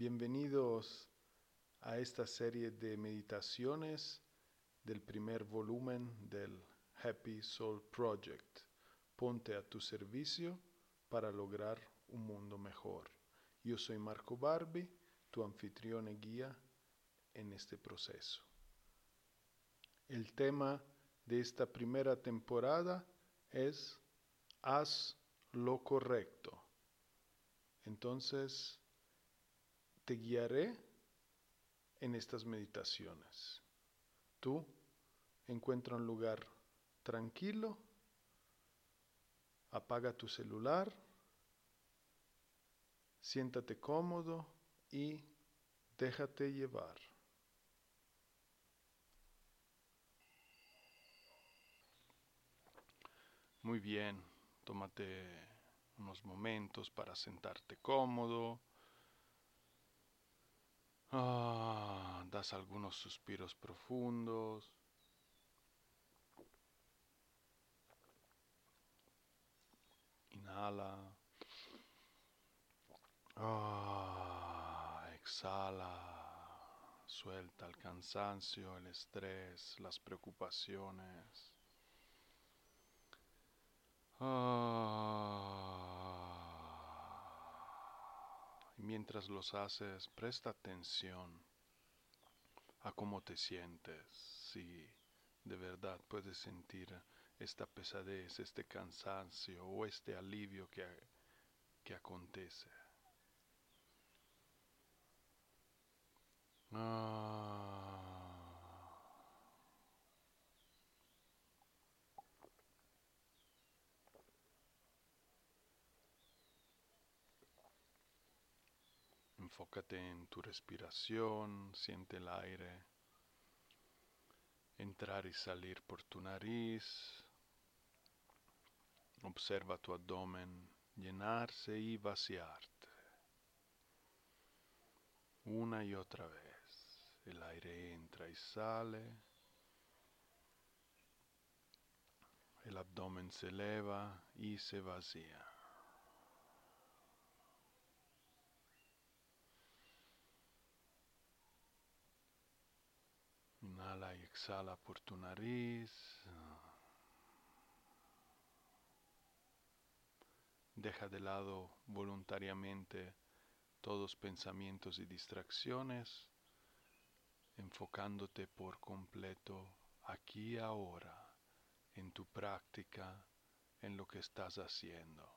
Bienvenidos a esta serie de meditaciones del primer volumen del Happy Soul Project. Ponte a tu servicio para lograr un mundo mejor. Yo soy Marco Barbi, tu anfitrión y guía en este proceso. El tema de esta primera temporada es Haz lo correcto. Entonces, te guiaré en estas meditaciones. Tú encuentra un lugar tranquilo, apaga tu celular, siéntate cómodo y déjate llevar. Muy bien, tómate unos momentos para sentarte cómodo. Ah, das algunos suspiros profundos. Inhala. Ah, exhala. Suelta el cansancio, el estrés, las preocupaciones. Ah. Y mientras los haces, presta atención a cómo te sientes. Si de verdad puedes sentir esta pesadez, este cansancio o este alivio que, que acontece. Ah. Enfócate en tu respiración, siente el aire entrar y salir por tu nariz. Observa tu abdomen llenarse y vaciarte. Una y otra vez. El aire entra y sale. El abdomen se eleva y se vacía. Inhala y exhala por tu nariz. Deja de lado voluntariamente todos pensamientos y distracciones, enfocándote por completo aquí y ahora, en tu práctica, en lo que estás haciendo.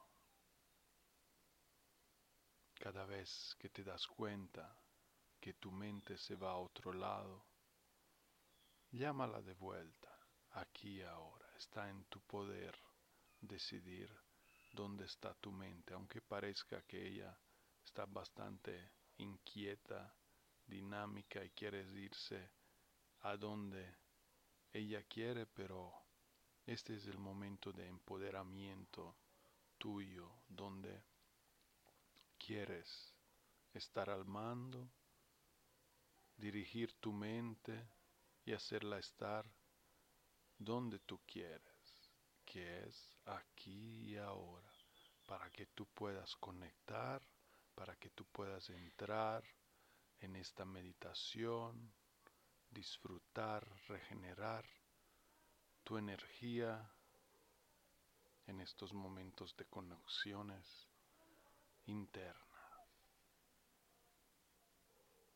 Cada vez que te das cuenta que tu mente se va a otro lado, Llámala de vuelta, aquí ahora. Está en tu poder decidir dónde está tu mente, aunque parezca que ella está bastante inquieta, dinámica y quiere irse a donde ella quiere, pero este es el momento de empoderamiento tuyo, donde quieres estar al mando, dirigir tu mente, y hacerla estar donde tú quieres, que es aquí y ahora, para que tú puedas conectar, para que tú puedas entrar en esta meditación, disfrutar, regenerar tu energía en estos momentos de conexiones internas.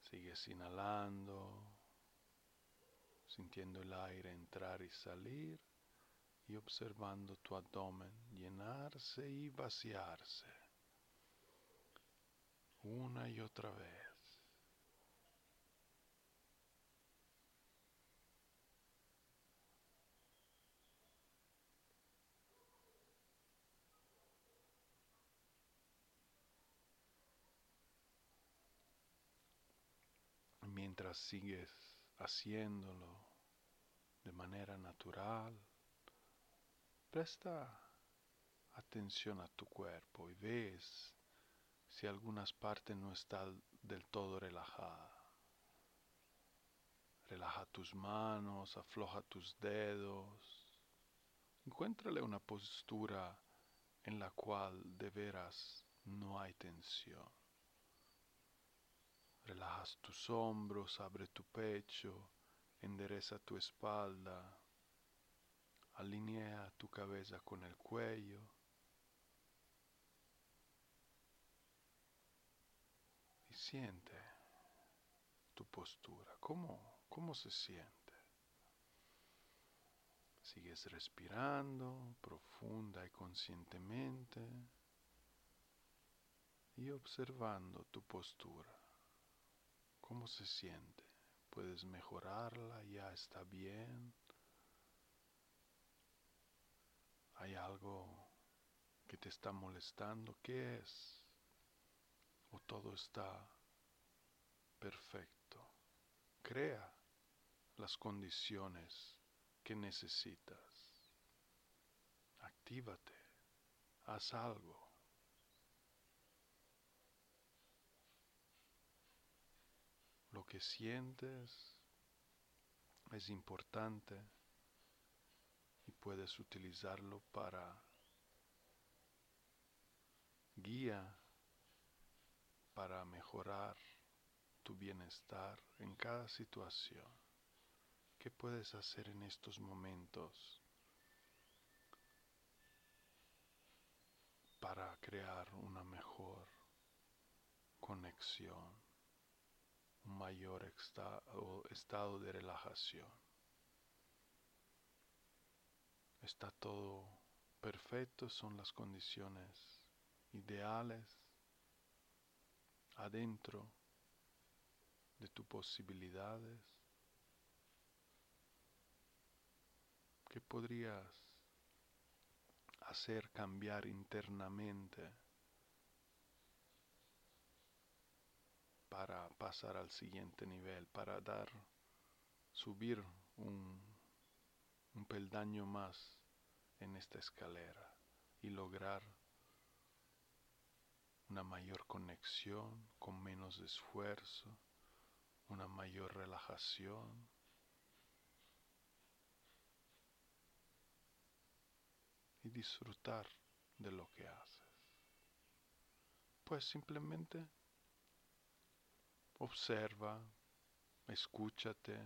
Sigues inhalando sintiendo el aire entrar y salir y observando tu abdomen llenarse y vaciarse una y otra vez. mientras sigues haciéndolo, de manera natural, presta atención a tu cuerpo y ves si algunas partes no están del todo relajadas. Relaja tus manos, afloja tus dedos. Encuéntrale una postura en la cual de veras no hay tensión. Relajas tus hombros, abre tu pecho, endereza tu espalda, alinea tu cabeza con el cuello. Y siente tu postura, cómo, cómo se siente. Sigues respirando profunda y conscientemente y observando tu postura. ¿Cómo se siente? ¿Puedes mejorarla? ¿Ya está bien? ¿Hay algo que te está molestando? ¿Qué es? ¿O todo está perfecto? Crea las condiciones que necesitas. Actívate. Haz algo. Que sientes es importante y puedes utilizarlo para guía para mejorar tu bienestar en cada situación. ¿Qué puedes hacer en estos momentos para crear una mejor conexión? Mayor estado de relajación. Está todo perfecto, son las condiciones ideales adentro de tus posibilidades. ¿Qué podrías hacer cambiar internamente? Para pasar al siguiente nivel, para dar, subir un, un peldaño más en esta escalera y lograr una mayor conexión con menos esfuerzo, una mayor relajación. Y disfrutar de lo que haces. Pues simplemente Observa, escúchate,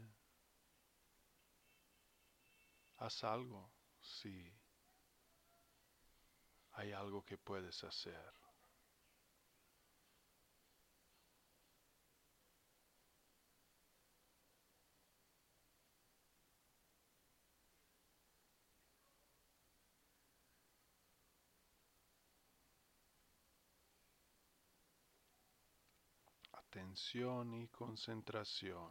haz algo si hay algo que puedes hacer. Atención y concentración.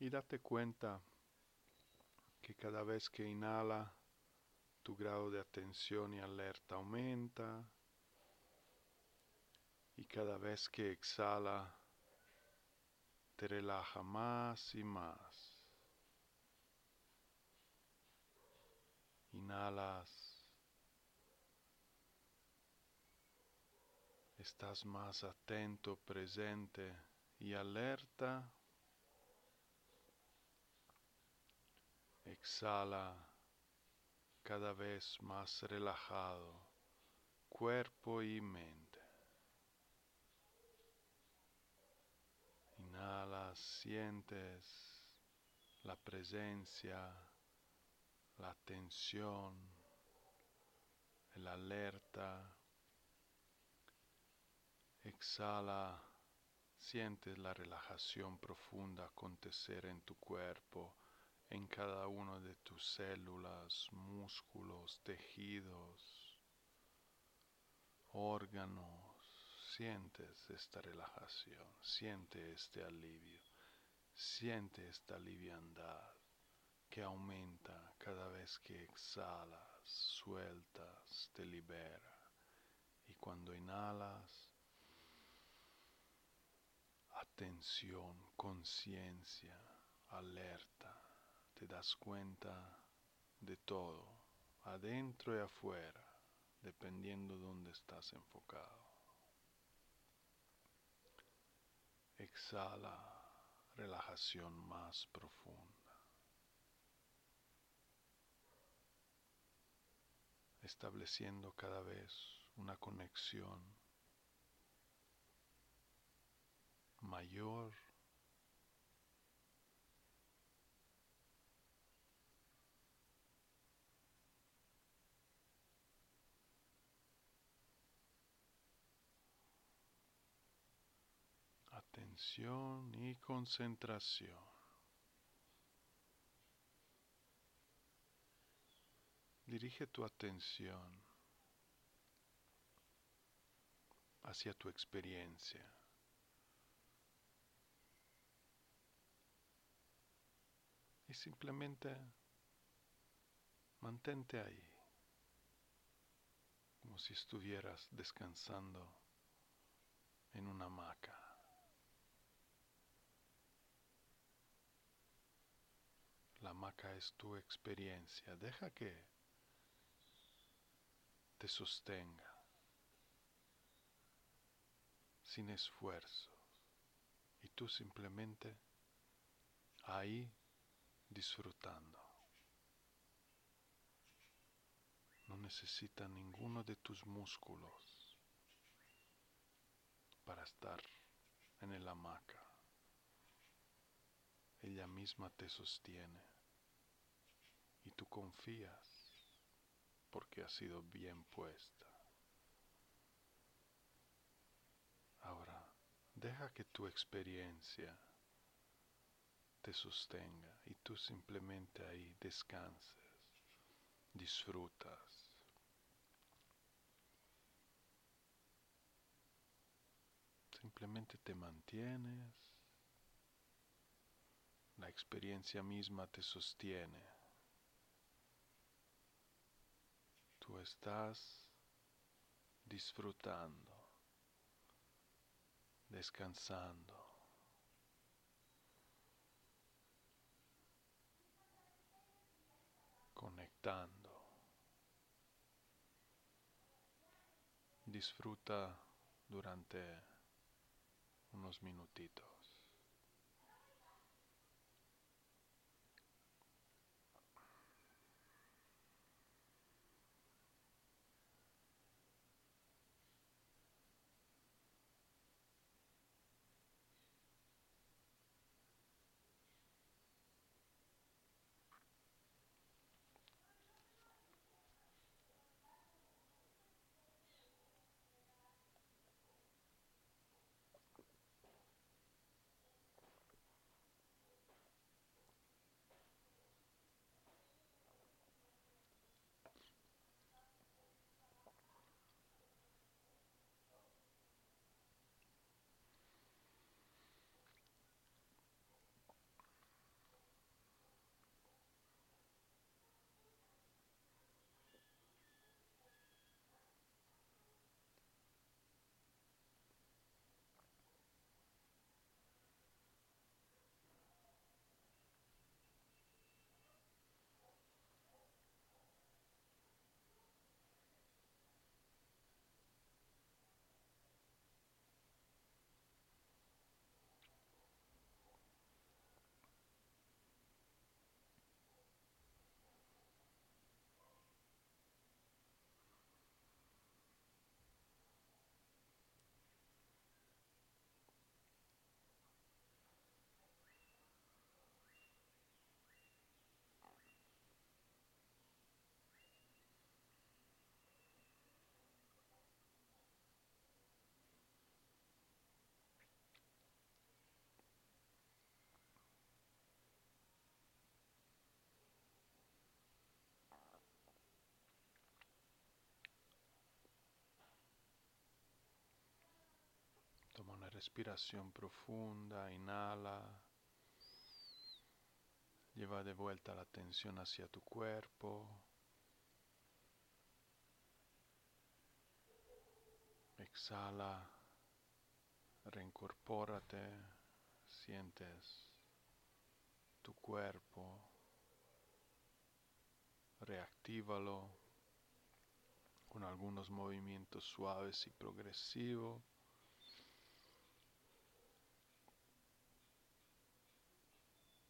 Y date cuenta que cada vez que inhala, tu grado de atención y alerta aumenta y cada vez que exhala, te relaja más y más. Inhalas, estás más atento, presente y alerta. Exhala cada vez más relajado, cuerpo y mente. Inhala, sientes la presencia, la atención, el alerta. Exhala, sientes la relajación profunda acontecer en tu cuerpo cada uno de tus células, músculos, tejidos, órganos. Sientes esta relajación, siente este alivio, siente esta liviandad que aumenta cada vez que exhalas, sueltas, te libera. Y cuando inhalas, atención, conciencia, alerta, te das cuenta de todo, adentro y afuera, dependiendo de dónde estás enfocado. Exhala relajación más profunda. Estableciendo cada vez una conexión mayor atención y concentración. Dirige tu atención hacia tu experiencia. Y simplemente mantente ahí, como si estuvieras descansando en una hamaca. La hamaca es tu experiencia. Deja que te sostenga sin esfuerzo. Y tú simplemente ahí disfrutando. No necesita ninguno de tus músculos para estar en el hamaca. Ella misma te sostiene y tú confías porque ha sido bien puesta. Ahora, deja que tu experiencia te sostenga y tú simplemente ahí descanses, disfrutas. Simplemente te mantienes, la experiencia misma te sostiene. Tú estás disfrutando, descansando. conectando. Disfruta durante unos minutitos. Respiración profunda, inhala. Lleva de vuelta la atención hacia tu cuerpo. Exhala, reincorpórate, sientes tu cuerpo, reactívalo con algunos movimientos suaves y progresivos.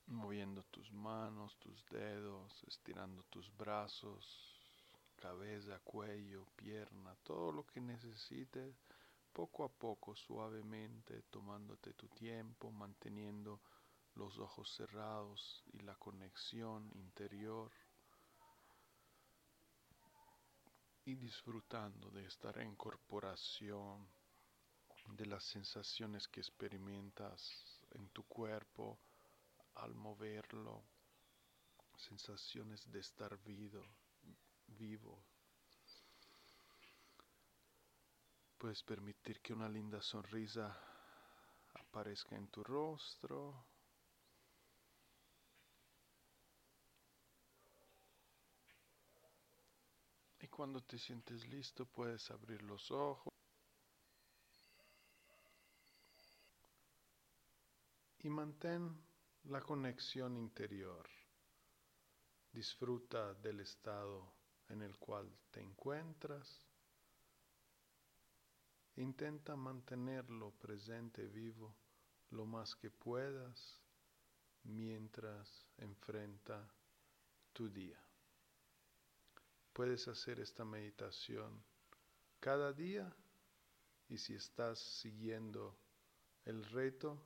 Moviendo tus manos, tus dedos, estirando tus brazos, cabeza, cuello, pierna, todo lo que necesites, poco a poco, suavemente, tomándote tu tiempo, manteniendo los ojos cerrados y la conexión interior y disfrutando de esta reincorporación de las sensaciones que experimentas en tu cuerpo al moverlo, sensaciones de estar vivo, vivo. Puedes permitir que una linda sonrisa aparezca en tu rostro. Y cuando te sientes listo puedes abrir los ojos. Y mantén la conexión interior. Disfruta del estado en el cual te encuentras. Intenta mantenerlo presente vivo lo más que puedas mientras enfrenta tu día. Puedes hacer esta meditación cada día y si estás siguiendo el reto,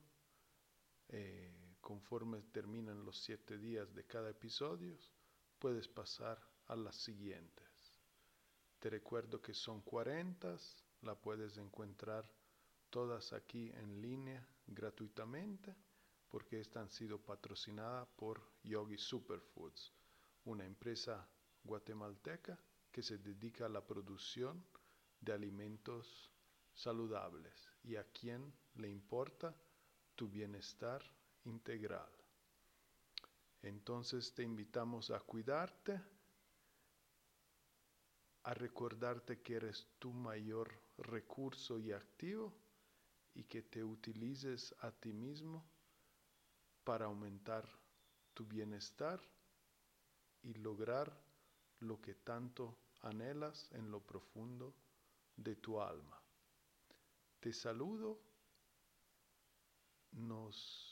eh, conforme terminan los siete días de cada episodio, puedes pasar a las siguientes. Te recuerdo que son 40, la puedes encontrar todas aquí en línea gratuitamente porque estas han sido patrocinadas por Yogi Superfoods, una empresa guatemalteca que se dedica a la producción de alimentos saludables y a quien le importa tu bienestar integral. Entonces te invitamos a cuidarte, a recordarte que eres tu mayor recurso y activo y que te utilices a ti mismo para aumentar tu bienestar y lograr lo que tanto anhelas en lo profundo de tu alma. Te saludo, nos